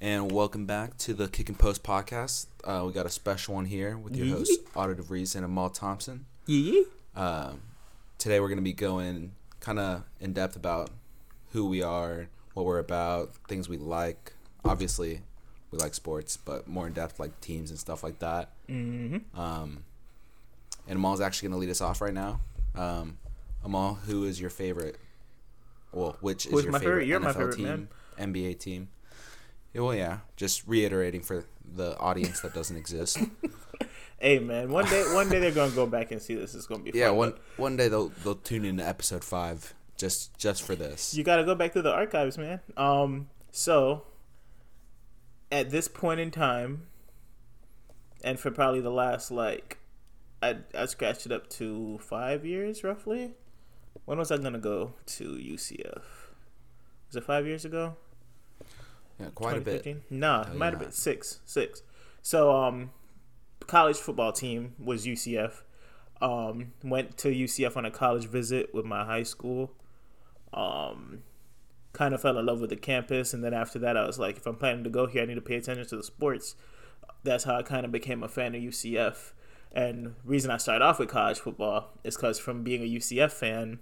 and welcome back to the Kick and Post podcast. Uh, we got a special one here with your Yee. hosts, Auditive Reason and Amal Thompson. Yeah. Um, today we're going to be going kind of in depth about who we are, what we're about, things we like. Obviously, we like sports, but more in depth, like teams and stuff like that. Mm-hmm. Um, and Amal's actually going to lead us off right now. Um, Amal, who is your favorite? Well, which is Who's your my favorite, favorite? You're NFL my favorite, team, NBA team? Yeah, well, yeah. Just reiterating for the audience that doesn't exist. Hey man, one day one day they're gonna go back and see this. It's gonna be yeah, fun. one one day they'll they'll tune into episode five just just for this. You got to go back to the archives, man. Um, so at this point in time, and for probably the last like, I I scratched it up to five years roughly. When was I gonna go to UCF? Was it five years ago? Yeah, quite a bit. Nah, Oh, it might have been six, six. So, um, college football team was UCF. Um, went to UCF on a college visit with my high school. Um, kind of fell in love with the campus, and then after that, I was like, if I'm planning to go here, I need to pay attention to the sports. That's how I kind of became a fan of UCF. And reason I started off with college football is because from being a UCF fan,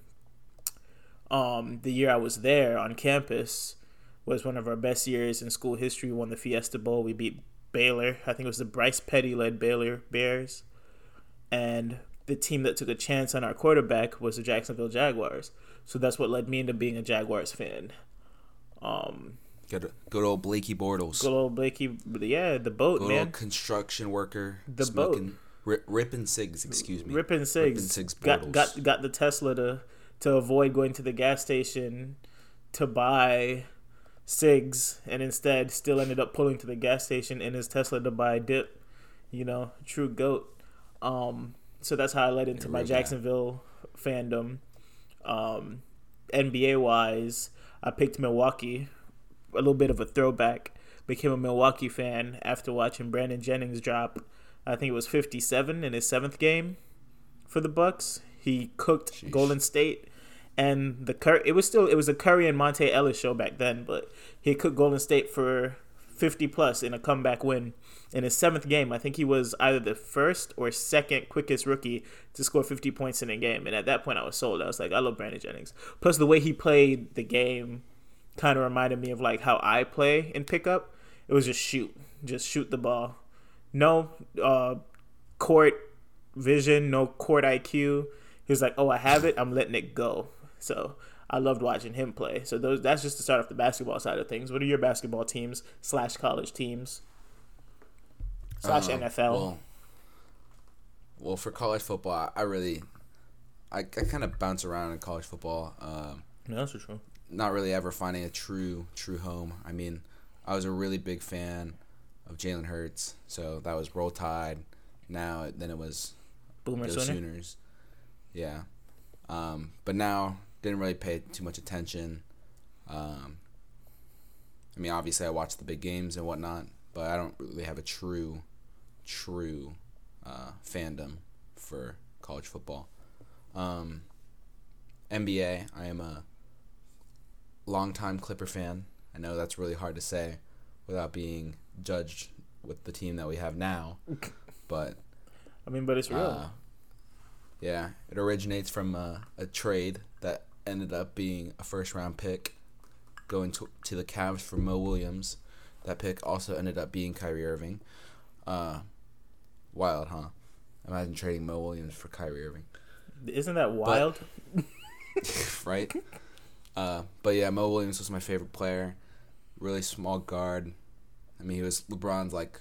um, the year I was there on campus was one of our best years in school history. We won the Fiesta Bowl. We beat Baylor. I think it was the Bryce Petty led Baylor Bears. And the team that took a chance on our quarterback was the Jacksonville Jaguars. So that's what led me into being a Jaguars fan. Um, Good good old Blakey Bortles. good old Blakey, yeah, the boat, Good man. old construction worker. The smoking, Ri- ripping Sigs, excuse me. Ripping Sigs, Sigs got, got got the Tesla to to avoid going to the gas station to buy cigs, and instead still ended up pulling to the gas station in his Tesla to buy a dip. You know, true goat. Um, so that's how I led into my. Jacksonville fandom. Um, NBA wise, I picked Milwaukee. A little bit of a throwback. Became a Milwaukee fan after watching Brandon Jennings drop. I think it was 57 in his seventh game for the Bucks. He cooked. Golden State, and the Cur- it was still it was a Curry and Monta Ellis show back then, but he cooked Golden State for 50 plus in a comeback win in his seventh game. I think he was either the first or second quickest rookie to score 50 points in a game, and at that point I was sold. I was like, I love Brandon Jennings. Plus the way he played the game kind of reminded me of like how I play in pickup. It was just shoot, just shoot the ball. No uh, court vision, no court IQ. He was like, "Oh, I have it. I'm letting it go." So I loved watching him play. So those that's just to start off the basketball side of things. What are your basketball teams slash college teams slash Uh, NFL? Well, well, for college football, I, really, I, I kind of bounce around in college football. Um, no, that's for true. not really ever finding a true true home. I mean, I was a really big fan of Jalen Hurts, so that was Roll Tide. Now then it was Boomer Sooner. Sooners. Yeah, um, but now didn't really pay too much attention. Um, I mean, obviously I watch the big games and whatnot, but I don't really have a true, true uh, fandom for college football. Um, NBA, I am a longtime Clipper fan. I know that's really hard to say without being judged with the team that we have now, but I mean, but it's real. uh, yeah, it originates from uh, a trade that ended up being a first round pick going to, to the Cavs for Mo Williams. That pick also ended up being Kyrie Irving. Uh, wild, huh? Imagine trading Mo Williams for Kyrie Irving, Isn't that wild? right? Uh, but yeah, Mo Williams was my favorite player. Really small guard. I mean, he was LeBron's like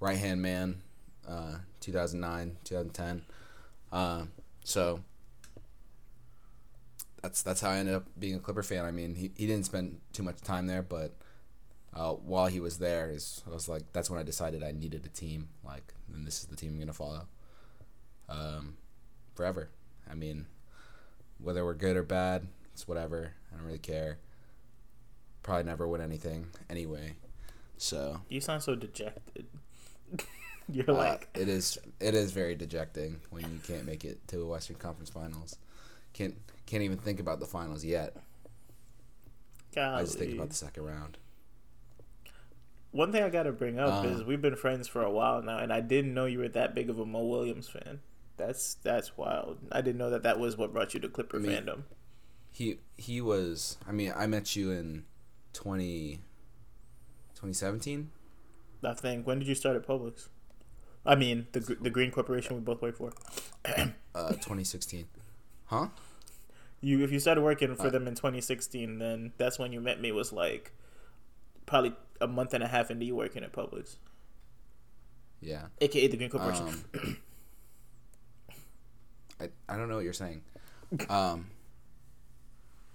right hand man. Uh, 2009, 2010. Uh, so that's that's how I ended up being a Clipper fan. I mean, he, he didn't spend too much time there, but uh, while he was there, is I was like, that's when I decided I needed a team. Like, and this is the team I'm gonna follow. Um, forever. I mean, whether we're good or bad, it's whatever. I don't really care. Probably never win anything anyway. So You sound so dejected. You're uh, like, it is it is very dejecting when you can't make it to a Western Conference Finals. Can't can't even think about the finals yet. I just think about the second round. One thing I gotta bring up Uh. is we've been friends for a while now, and I didn't know you were that big of a Mo Williams fan. That's that's wild. I didn't know that that was what brought you to Clipper I mean- fandom. He he was. I mean, I met you in 20, 2017? I think. When did you start at Publix? I mean, the the Green Corporation we both work for. Uh, 2016. Huh? You if you started working for them in 2016, then that's when you met me. Was like probably a month and a half into you working at Publix, Yeah. aka the Green Corporation. Um, I I don't know what you're saying. Um,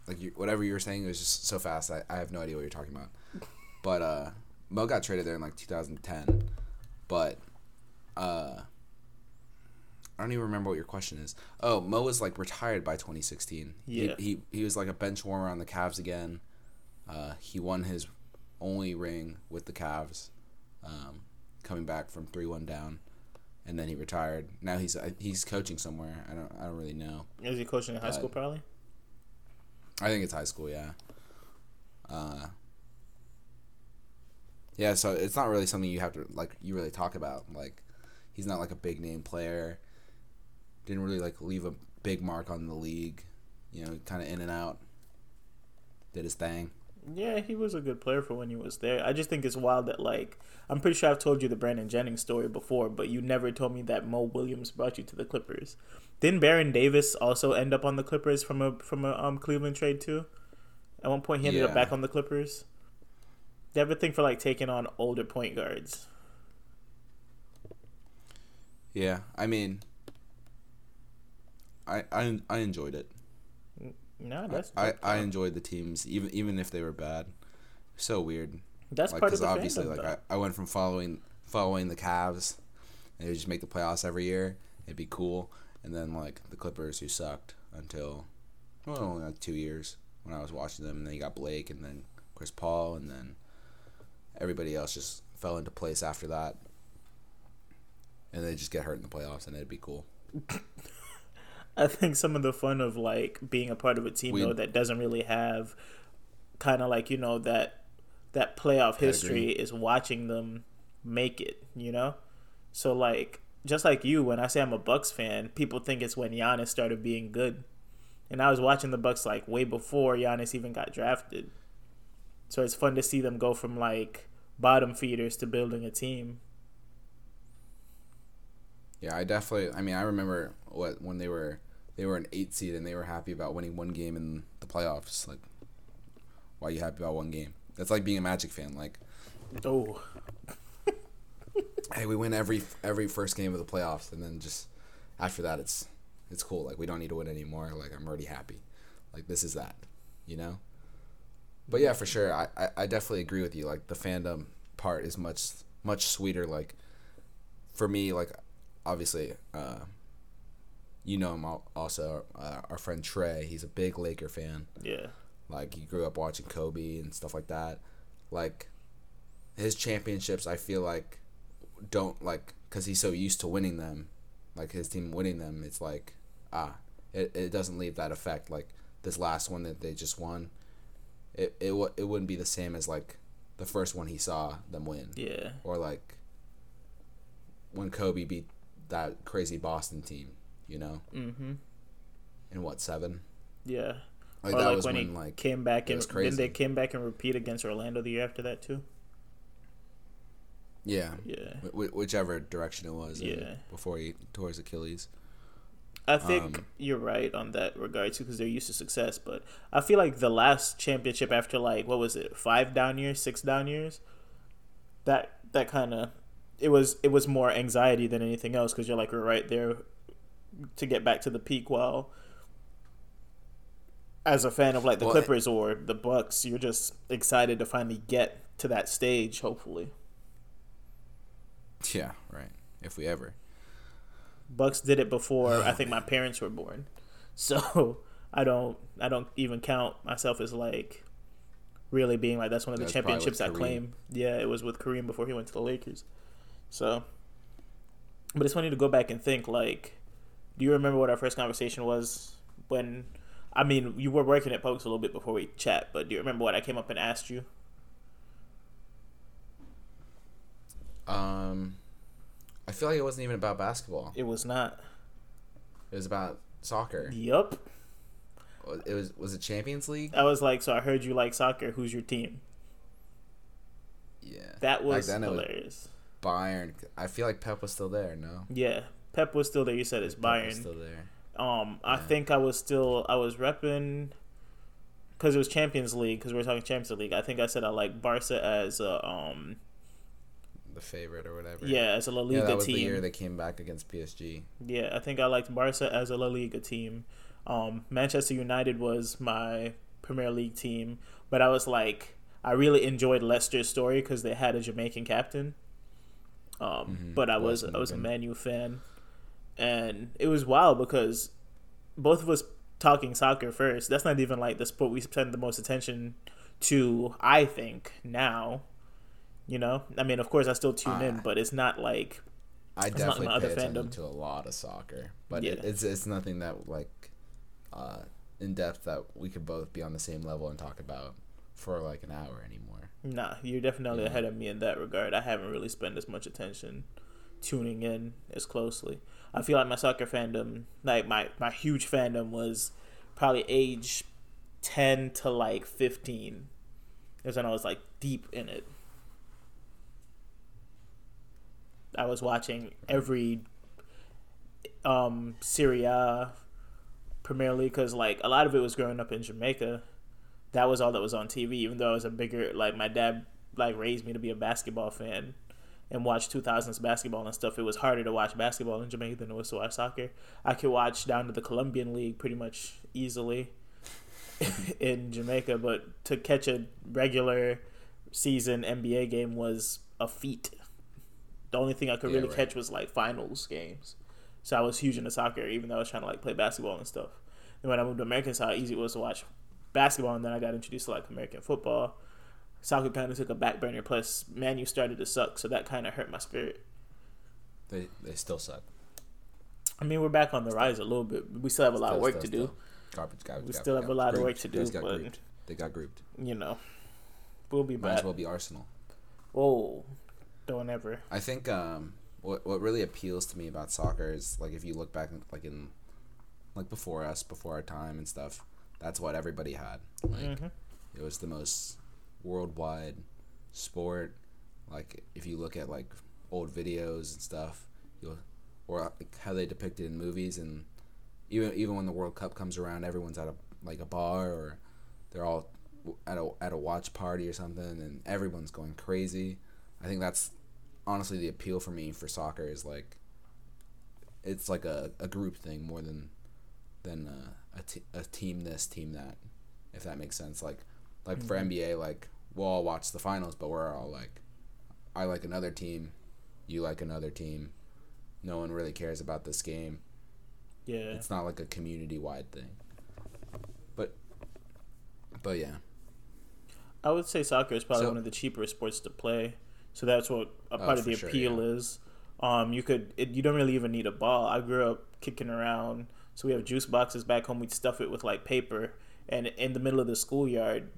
like you, whatever you were saying was just so fast. I, I have no idea what you're talking about. But uh, Mo got traded there in like 2010. But uh, I don't even remember what your question is. Oh, Mo was like retired by 2016. Yeah. He he, he was like a bench warmer on the Cavs again. Uh, he won his only ring with the Cavs, um, coming back from three one down, and then he retired. Now he's uh, he's coaching somewhere. I don't I don't really know. Is he coaching in high uh, school? Probably. I think it's high school, yeah. Uh, yeah, so it's not really something you have to like you really talk about. Like, he's not like a big name player. Didn't really like leave a big mark on the league. You know, kind of in and out. Did his thing. Yeah, he was a good player for when he was there. I just think it's wild that like I'm pretty sure I've told you the Brandon Jennings story before, but you never told me that Mo Williams brought you to the Clippers. Didn't Baron Davis also end up on the Clippers from a from a um, Cleveland trade too? At one point, he ended up back on the Clippers. They have a thing for like taking on older point guards. Yeah, I mean, I I, I enjoyed it. No, that's I, I enjoyed the teams even even if they were bad. So weird. that's like part of because the obviously fandom, like though. I, I went from following following the Cavs and they just make the playoffs every year it'd be cool and then like the Clippers who sucked until well only like two years when I was watching them and then you got Blake and then Chris Paul and then everybody else just fell into place after that and they just get hurt in the playoffs and it'd be cool I think some of the fun of like being a part of a team We- though that doesn't really have kind of like you know that that playoff history is watching them make it, you know? So like just like you when I say I'm a Bucks fan, people think it's when Giannis started being good. And I was watching the Bucks like way before Giannis even got drafted. So it's fun to see them go from like bottom feeders to building a team. yeah I definitely I mean I remember what when they were they were an eight seed and they were happy about winning one game in the playoffs like why are you happy about one game that's like being a Magic fan like Oh, hey, we win every every first game of the playoffs, and then just after that, it's it's cool. Like we don't need to win anymore. Like I'm already happy. Like this is that, you know. But yeah, for sure, I, I, I definitely agree with you. Like the fandom part is much much sweeter. Like for me, like obviously, uh, you know him also. Uh, our friend Trey, he's a big Laker fan. yeah. Like he grew up watching Kobe and stuff like that. Like his championships, I feel like don't like because he's so used to winning them, like his team winning them. It's like ah, it, it doesn't leave that effect. Like this last one that they just won, it it wa- it wouldn't be the same as like the first one he saw them win, Yeah. or like when Kobe beat that crazy Boston team. You know, Mhm. in what seven? Yeah. Like or that like was when, when, he like came back and then they came back and repeat against Orlando the year after that too. yeah Yeah. Wh- whichever direction it was. uh, Yeah. Before he tore his Achilles. I think Um, you're right on that regard too, because they're used to success. But I feel like the last championship after like what was it, five down years, six down years, that that kind of it was it was more anxiety than anything else because you're like we're right there to get back to the peak. While as a fan of like the Well, Clippers or the Bucks, you're just excited to finally get to that stage. Hopefully, Yeah, right. If we ever. Bucks did it before I think my parents were born. So I don't I don't even count myself as like really being like that's one of the That was probably with championships I claim. Yeah, it was with Kareem before he went to the Lakers. So but it's funny to go back and think like do you remember what our first conversation was when I mean, you were working at Pokes a little bit before we chat, but do you remember what I came up and asked you? Um, I feel like it wasn't even about basketball. It was not. It was about soccer. Yup. It was was it Champions League? I was like, so I heard you like soccer. Who's your team? Yeah. That was it was hilarious. Bayern. I feel like Pep was still there. No. Yeah, Pep was still there. You said it's Bayern. still there. Um, I think I was still I was repping because it was Champions League because we are talking Champions League. I think I said I like Barca as a um The favorite or whatever. yeah as a La Liga Yeah, that was team. the year they came back against PSG. Yeah, I think I liked Barca as a La Liga team. Um, Manchester United was my Premier League team, but I was like, I really enjoyed Leicester's story because they had a Jamaican captain. Um, Mhm. But I was I was a. Man U fan, and it was wild because both of us talking soccer first. That's not even like the sport we spend the most attention to. I think now, you know, I mean, of course, I still tune in, Ah. but it's not like I It's not definitely my pay other attention fandom. to a lot of soccer, but Yeah. it, it's it's nothing that like uh, in depth that we could both be on the same level and talk about for like an hour anymore. Nah, you're definitely Yeah. ahead of me in that regard. I haven't really spent as much attention tuning in as closely. I feel like my soccer fandom, like my, my huge fandom was probably age 10 to like 15. Is when I was like deep in it. I was watching every um Serie A Premier League because like a lot of it was growing up in Jamaica that was all that was on TV. Even though I was a bigger like my dad like raised me to be a basketball fan and watch 2000s basketball and stuff. It was harder to watch basketball in Jamaica than it was to watch soccer. I could watch down to the Colombian league pretty much easily in Jamaica, but to catch a regular season NBA game was a feat. The only thing I could Yeah, really right. catch was like finals games. So I was huge into soccer, even though I was trying to like play basketball and stuff. And when I moved to American, so how easy it was to watch basketball, and then I got introduced to like American football. Soccer kind of took a back burner. Plus, Man U started to suck, so that kind of hurt my spirit. They they still suck. I mean, we're back on the rise a little bit. but We still have a lot of work still- to do. Garbage, garbage. We garbage, still have a garbage. lot of work to They do, got but- grouped. They got grouped. You know, we'll be Might back. as well be Arsenal. Oh, don't ever. I think um, what what really appeals to me about soccer is like if you look back like in like before us, before our time and stuff. That's what everybody had. Like hmm it was the most worldwide sport. Like if you look at like old videos and stuff, you'll or like how they depict it in movies and even even when the World Cup comes around, everyone's at a like a bar or they're all at a at a watch party or something, and everyone's going crazy. I think that's honestly the appeal for me for soccer is like it's like a, a group thing more than than a, a, t- a team this team that if that makes sense like like for Mhm. NBA like we'll all watch the finals but we're all like I like another team you like another team no one really cares about this game Yeah. it's not like a community wide thing but but yeah I would say soccer is probably So- one of the cheaper sports to play. So that's what a Oh, part of for the sure, appeal yeah. is. Um, you could it, you don't really even need a ball. I grew up kicking around, so we have juice boxes back home. We'd stuff it with like paper, and in the middle of the schoolyard,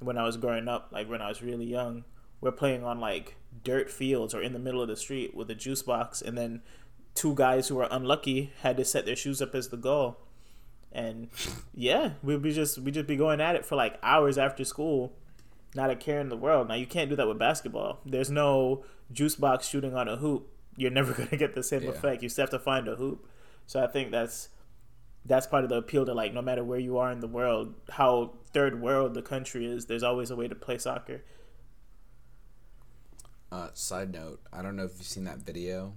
when I was growing up, like when I was really young, we're playing on like dirt fields or in the middle of the street with a juice box, and then two guys who were unlucky had to set their shoes up as the goal. And yeah, we'd be just we just be going at it for like hours after school, not a care in the world. Now you can't do that with basketball. There's no juice box shooting on a hoop. You're never gonna get the same Yeah. effect. You still have to find a hoop. So I think that's that's part of the appeal to like no matter where you are in the world, how third world the country is, there's always a way to play soccer. uh side note I don't know if you've seen that video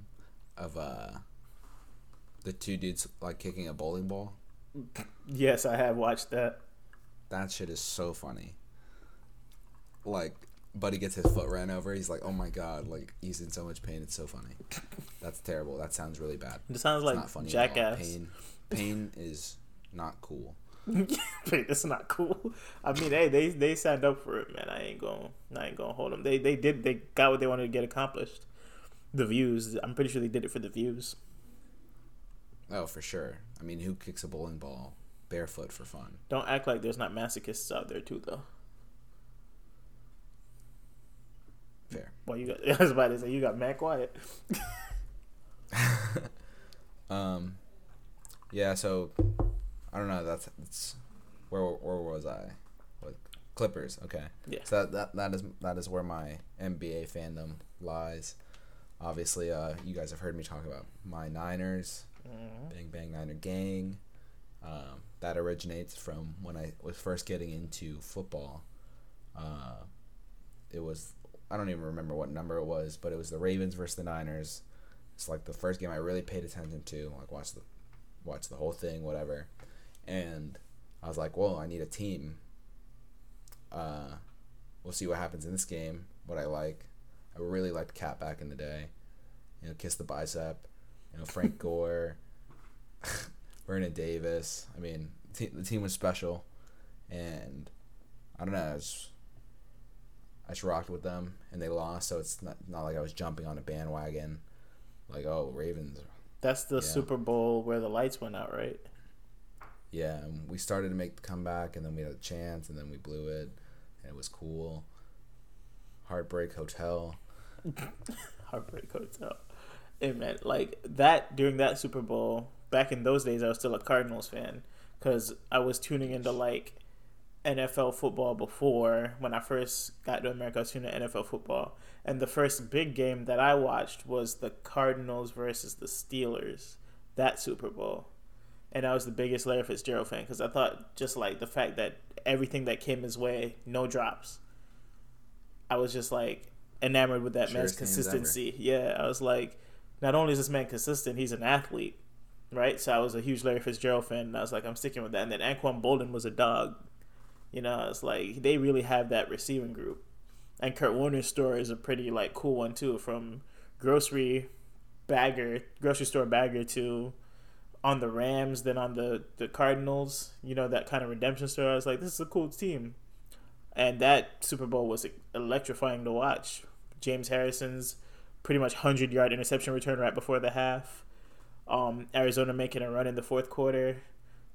of uh the two dudes like kicking a bowling ball Yes, I have watched that. That shit is so funny. Like, Buddy gets his foot ran over. He's like, "Oh my god!" Like he's in so much pain. It's so funny. That's terrible. That sounds really bad. It sounds It's like not funny. jackass. Pain, pain is not cool. Pain, that's not cool. I mean, hey, they they signed up for it, man. I ain't going I ain't gonna hold them. They they did they got what they wanted to get accomplished. The views. I'm pretty sure they did it for the views. Oh, for sure. I mean, who kicks a bowling ball barefoot for fun? Don't act like there's not masochists out there too, though. Fair. Well, you got. I was about to say you got Matt quiet. um, yeah. So I don't know. That's that's where where was I? What Clippers? Okay. Yeah. So that, that that is that is where my NBA fandom lies. Obviously, uh, you guys have heard me talk about my Niners, Mhm. Bang Bang Niner Gang. Um, that originates from when I was first getting into football. Uh, it was I don't even remember what number it was, but it was the Ravens versus the Niners. It's like the first game I really paid attention to, like watch the watch the whole thing, whatever. And I was like, "Whoa, I need a team." Uh, we'll see what happens in this game. What I like, I really liked Kap back in the day. You know, kiss the bicep. You know, Frank Gore, Vernon Davis. I mean, the team was special, and I don't know. I just, I just rocked with them, and they lost, so it's not not like I was jumping on a bandwagon. Like, oh, Ravens. That's the Yeah. Super Bowl where the lights went out, right? Yeah, and we started to make the comeback, and then we had a chance, and then we blew it, and it was cool. Heartbreak Hotel. Heartbreak Hotel. Hey man, like that during that Super Bowl back in those days, I was still a Cardinals fan because I was tuning into like NFL football before when I first got to America. I was tuning into NFL football, and the first big game that I watched was the Cardinals versus the Steelers. That Super Bowl, and I was the biggest Larry Fitzgerald fan because I thought just like the fact that everything that came his way, no drops. I was just like enamored with that man's Surest ever. consistency. Yeah, I was like, not only is this man consistent, he's an athlete, right? So I was a huge Larry Fitzgerald fan, and I was like, I'm sticking with that. And then Anquan Boldin was a dog. You know, it's like they really have that receiving group. And Kurt Warner's story is a pretty like cool one too, from grocery bagger, grocery store bagger to on the Rams, then on the the Cardinals. You know that kind of redemption story. I was like, this is a cool team, and that Super Bowl was electrifying to watch. James Harrison's pretty much hundred yard interception return right before the half. Um, Arizona making a run in the fourth quarter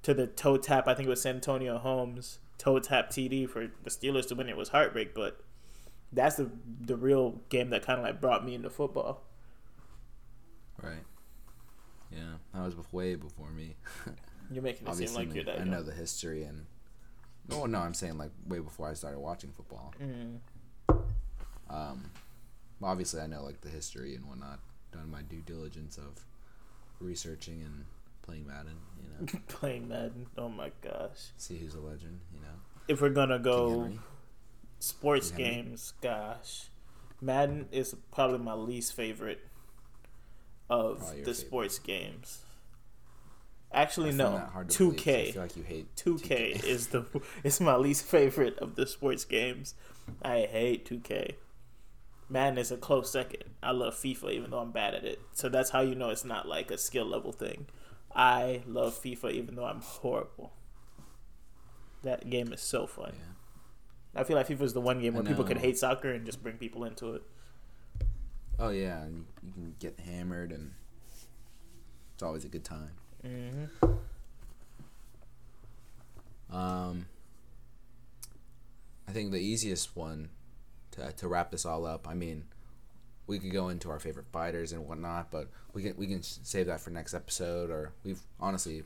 to the toe tap. I think it was Santonio Holmes toe tap TD for the Steelers to win. It was heartbreak, but that's the the real game that kind of like brought me into football. Right. Yeah, that was way before me. You're making it seem Obviously, like you're that I young. know the history and. No, no, I'm saying like way before I started watching football. Mm. Um, obviously, I know like the history and whatnot. Done my due diligence of researching and playing Madden. You know, Playing Madden. Oh my gosh. see who's a legend. You know, If we're gonna go sports games, gosh, Madden is probably my least favorite of Probably the favorite. sports games. Actually, no. that hard to Two believe 'cause I K. feel like you hate Two K is the is my least favorite of the sports games. I hate Two K. Madden is a close second. I love FIFA even though I'm bad at it. So that's how you know it's not like a skill level thing. I love FIFA even though I'm horrible. That game is so fun. Yeah. I feel like FIFA is the one game where people could hate soccer and just bring people into it. Oh yeah, and you, can get hammered and it's always a good time. Mm-hmm. Um, I think the easiest one to to wrap this all up. I mean, we could go into our favorite fighters and whatnot, but we can we can save that for next episode. Or we've honestly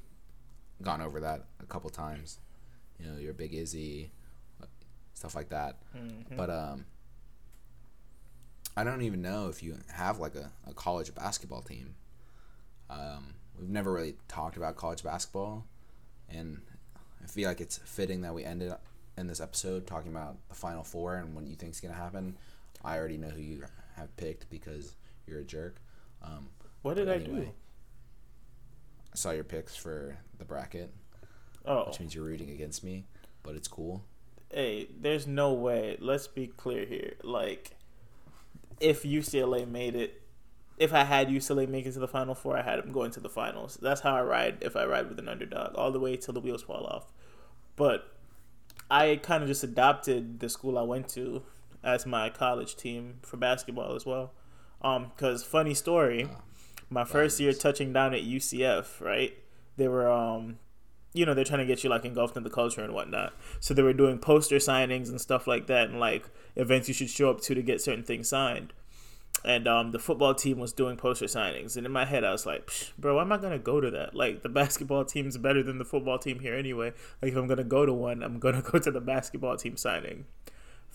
gone over that a couple times. You know, your big Izzy, stuff like that. Mm-hmm. But um, I don't even know if you have like a, a college basketball team. Um, we've never really talked about college basketball, and I feel like it's fitting that we ended in this episode talking about the Final Four and what you think is gonna happen. I already know who you have picked because you're a jerk. Um, what did but I anyway, do? I saw your picks for the bracket, Oh, which means you're rooting against me, but it's cool. hey, there's no way. Let's be clear here. Like, if UCLA made it, if I had UCLA make it to the Final Four, I had them going to the finals. That's how I ride. If I ride with an underdog, all the way till the wheels fall off. But I kind of just adopted the school I went to as my college team for basketball as well. Um, cause funny story, Uh, my first year touching down at UCF, right? They were um you know they're trying to get you like engulfed in the culture and whatnot. So they were doing poster signings and stuff like that, and like events you should show up to to get certain things signed. And um, the football team was doing poster signings, and in my head I was like, "Bro, why am I gonna go to that? Like the basketball team's better than the football team here anyway. Like if I'm gonna go to one, I'm gonna go to the basketball team signing."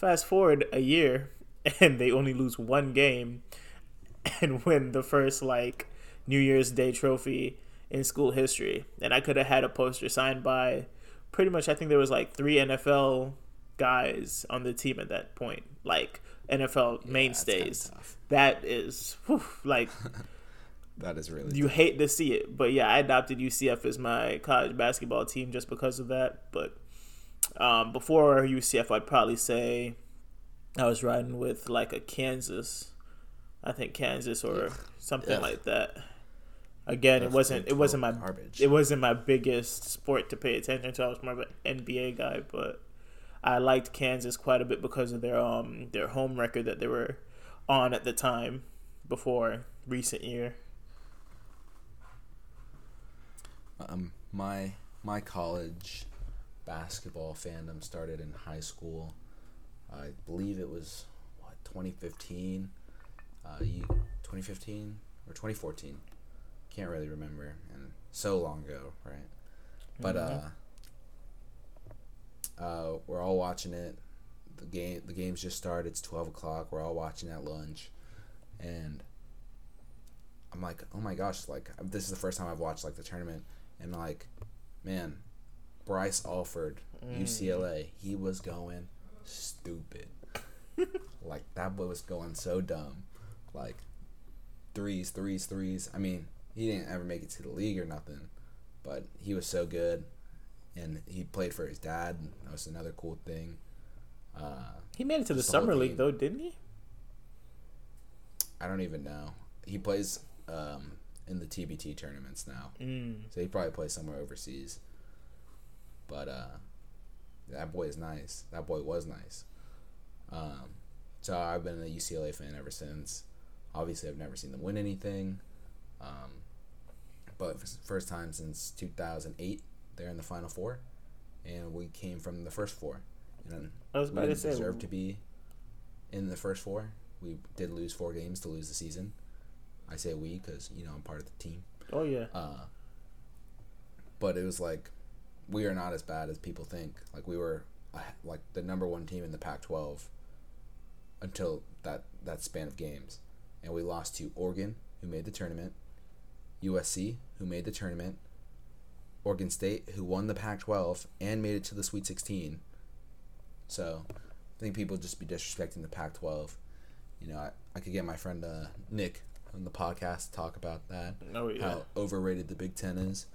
Fast forward a year, and they only lose one game, and win the first like New Year's Day trophy in school history. And I could have had a poster signed by pretty much I think there was like three NFL guys on the team at that point, like NFL yeah, mainstays. That is whew, like that is really you tough. hate to see it, but yeah, I adopted UCF as my college basketball team just because of that. But um, before UCF, I'd probably say I was riding with like a Kansas. I think Kansas or something yeah. like that. Again, it wasn't it wasn't my garbage. it wasn't my biggest sport to pay attention to. I was more of an NBA guy, but I liked Kansas quite a bit because of their um their home record that they were on at the time before recent year. Um, my my college basketball fandom started in high school. I believe it was what 2015, uh, 2015 or 2014 can't really remember, and so long ago, right? But mm-hmm. uh, uh, we're all watching it. The game, the game's just started. It's twelve o'clock. We're all watching at lunch, and I'm like, oh my gosh! Like this is the first time I've watched like the tournament, and like, man, Bryce Alford, mm. UCLA, he was going stupid. like that boy was going so dumb, like threes, threes, threes. I mean, he didn't ever make it to the league or nothing, but he was so good, and he played for his dad. That was another cool thing. Uh, he made it to the summer league though, didn't he? I don't even know. He plays um, in the TBT tournaments now, mm. so he probably plays somewhere overseas. But uh, that boy is nice. That boy was nice. Um, so I've been a UCLA fan ever since. Obviously, I've never seen them win anything. Um, but first time since 2008, they're in the Final Four, and we came from the first four. And I was about we didn't to say, deserve to be in the first four. We did lose four games to lose the season. I say we because you know I'm part of the team. Oh yeah. Uh, but it was like we are not as bad as people think. Like we were like the number one team in the Pac-12 until that that span of games, and we lost to Oregon, who made the tournament, USC, who made the tournament, Oregon State, who won the Pac 12 and made it to the Sweet 16. So I think people just be disrespecting the Pac 12. You know, I, I could get my friend uh, Nick on the podcast to talk about that. Oh, yeah. How overrated the Big Ten is.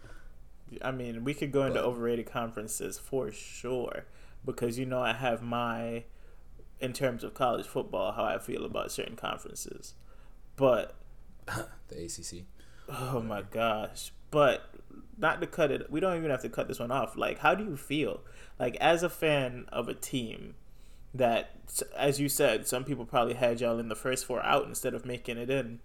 I mean, we could go into but, overrated conferences for sure because, you know, I have my, in terms of college football, how I feel about certain conferences. But. the ACC. Oh my gosh. But not to cut it, we don't even have to cut this one off. Like, how do you feel? Like, as a fan of a team that, as you said, some people probably had y'all in the first four out instead of making it in.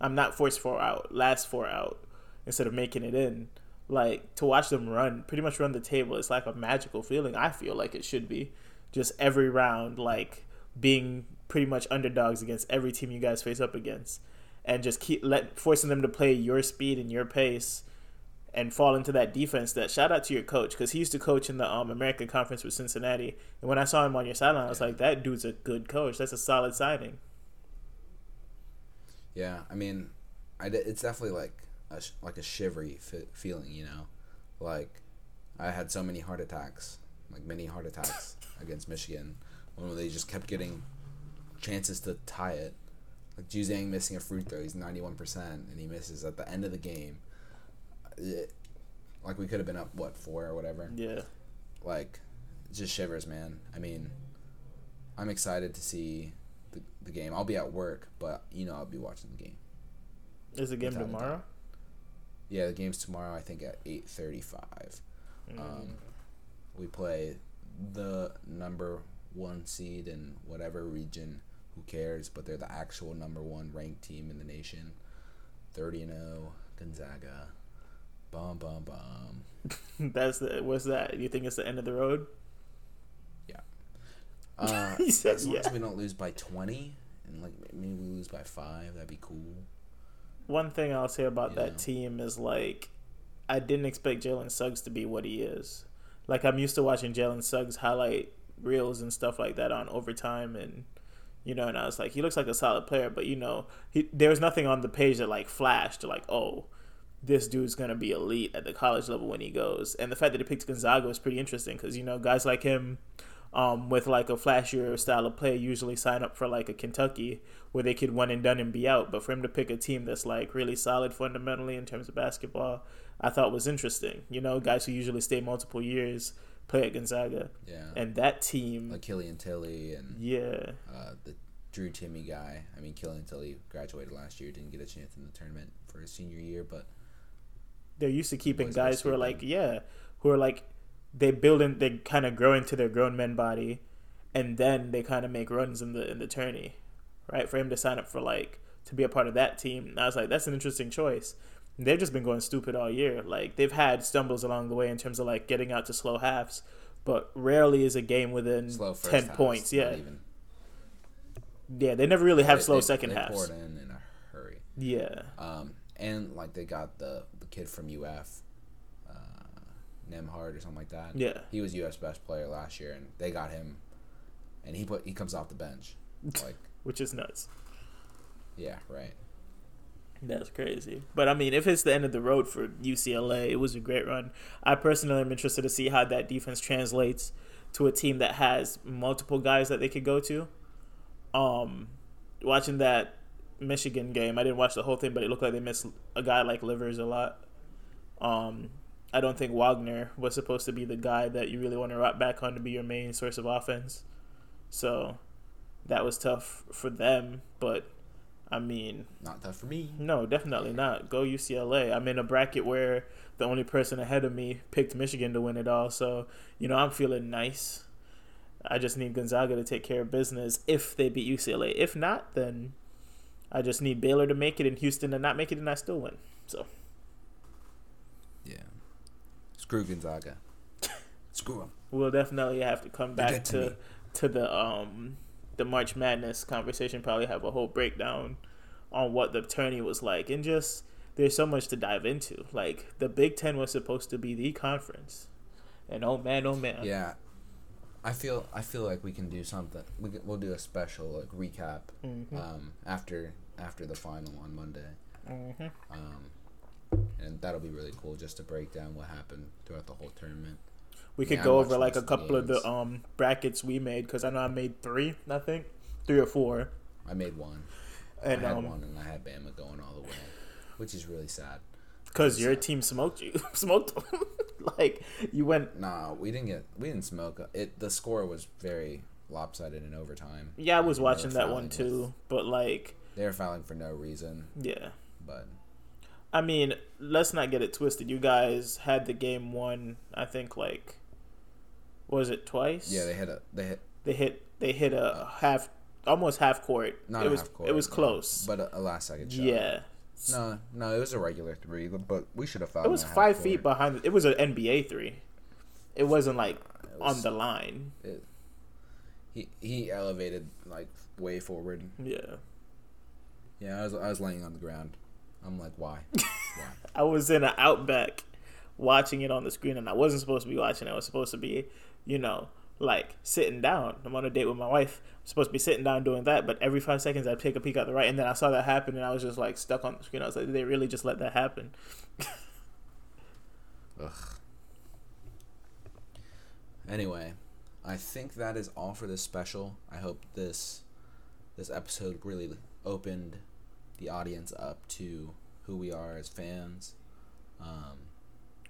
I'm not first four out, last four out instead of making it in. Like, to watch them run, pretty much run the table, it's like a magical feeling. I feel like it should be. Just every round, like, being pretty much underdogs against every team you guys face up against and just keep let forcing them to play your speed and your pace and fall into that defense that shout out to your coach because he used to coach in the um, American Conference with Cincinnati. And when I saw him on your sideline, I was like, that dude's a good coach. That's a solid signing. Yeah, I mean, I it's definitely like a, like a shivery f- feeling, you know, like I had so many heart attacks, like many heart attacks against Michigan when they just kept getting chances to tie it like Juzang missing a free throw, he's ninety one percent, and he misses at the end of the game. It, like we could have been up what four or whatever. Yeah. Like, just shivers, man. I mean, I'm excited to see the, the game. I'll be at work, but you know I'll be watching the game. Is the game tomorrow? Yeah, the game's tomorrow. I think at eight thirty five. Mm. Um, we play the number one seed in whatever region who cares? But they're the actual number one ranked team in the nation. 30 and 0, Gonzaga. Bum bum bum. That's the what's that? You think it's the end of the road? Uh, He said as long as yeah. we don't lose by twenty, and like maybe we lose by five, that'd be cool. One thing I'll say about Yeah. that team is like, I didn't expect Jalen Suggs to be what he is. Like I'm used to watching Jalen Suggs highlight reels and stuff like that on overtime, and you know, and I was like, he looks like a solid player, but you know, he there was nothing on the page that like flashed like, oh, this dude's gonna be elite at the college level when he goes. And the fact that he picked Gonzaga was pretty interesting because you know guys like him. Um, with like a flashier style of play, usually sign up for like a Kentucky where they could one and done and be out. But for him to pick a team that's like really solid fundamentally in terms of basketball, I thought was interesting. You know, guys who usually stay multiple years play at Gonzaga, Yeah, and that team, like Killian Tillie and yeah, uh, the Drew Timme guy. I mean, Killian Tillie graduated last year, didn't get a chance in the tournament for his senior year, but they're used to keeping guys who are like, yeah, who are like, they build in, they kind of grow into their grown men body, and then they kind of make runs in the in the tourney, right? For him to sign up for like to be a part of that team, I was like, that's an interesting choice. They've just been going stupid all year. Like they've had stumbles along the way in terms of like getting out to slow halves, but rarely is a game within slow first ten halves, points. Yeah, yeah, they never really have They- slow they- second they halves. poured in in a hurry. Yeah, Um, and like they got the the kid from UF, Nembhard or something like that. yeah. He was U.S. best player last year, and they got him, and he put he comes off the bench. Like, Which is nuts. yeah, right. That's crazy. But I mean, if it's the end of the road for UCLA, it was a great run. I personally am interested to see how that defense translates to a team that has multiple guys that they could go to. Um, watching that Michigan game, I didn't watch the whole thing, but it looked like they missed a guy like Livers a lot. Um, I don't think Wagner was supposed to be the guy that you really want to rock back on to be your main source of offense. So that was tough for them, but I mean, Not tough for me. no, definitely not. Go UCLA. I'm in a bracket where the only person ahead of me picked Michigan to win it all. So, you know, I'm feeling nice. I just need Gonzaga to take care of business if they beat UCLA. If not, then I just need Baylor to make it and Houston to not make it, and I still win. So. Screw Gonzaga. Screw him. we'll definitely have to come back to to to the um the March Madness conversation. Probably have a whole breakdown on what the tourney was like, and just there's so much to dive into. Like the Big Ten was supposed to be the conference, and oh man, oh man, Yeah. I feel I feel like we can do something. We can, we'll do a special like recap Mhm. um, after after the final on Monday, Mhm. um, and that'll be really cool just to break down what happened throughout the whole tournament. we could Yeah, go over like a couple of the um brackets we made because I know I made three, I think three or four, I made one. and I had um one, and I had Bama going all the way, which is really sad. because your team smoked you, smoked them. like you went Nah, we didn't get we didn't smoke it. The score was very lopsided in overtime. Yeah, I was watching that one too, with- but like, They were fouling for no reason, yeah. but I mean, let's not get it twisted. You guys had the game won. I think like, was it twice? yeah, they hit a they hit they hit they hit a uh, half, almost half court. not it a was half court. it was close. but a, a last second shot. yeah, No, no, it was a regular three, but we should have fouled. it was five court. feet behind. It was an NBA three. It wasn't like It was- on the line. it- he he elevated like way forward. Yeah, Yeah, I was I was laying on the ground. I'm like, why? why? I was in an outback watching it on the screen, and I wasn't supposed to be watching. it. I was supposed to be, you know, like sitting down. I'm on a date with my wife. I'm supposed to be sitting down doing that, but every five seconds I'd take a peek at the right, and then I saw that happen, and I was just like stuck on the screen. I was like, did they really just let that happen? Ugh. Anyway, I think that is all for this special. I hope this this episode really opened the audience up to who we are as fans. Um,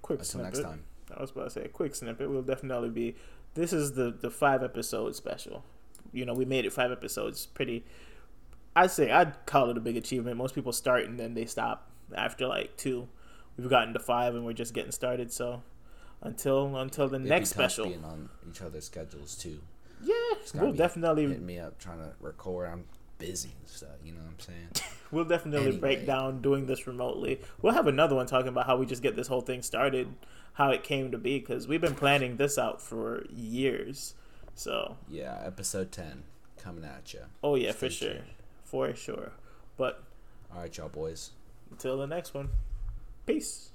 Quick until snippet. next time. I was about to say a quick snippet. Will definitely be. This is the the five episode special. You know, we made it five episodes. Pretty. I'd say I'd call it a big achievement. Most people start and then they stop after like two. We've gotten to five and we're just getting started. So until until the It'd next special, being on each other's schedules too. yeah, we'll be definitely hitting me up trying to record. I'm busy and stuff. You know what I'm saying? We'll definitely Anyway. break down doing this remotely. We'll have another one talking about how we just get this whole thing started, how it came to be, because we've been planning this out for years. So, yeah, episode ten coming at you. oh yeah, for Stay sure, tuned. for sure. But All right, y'all boys. until the next one, peace.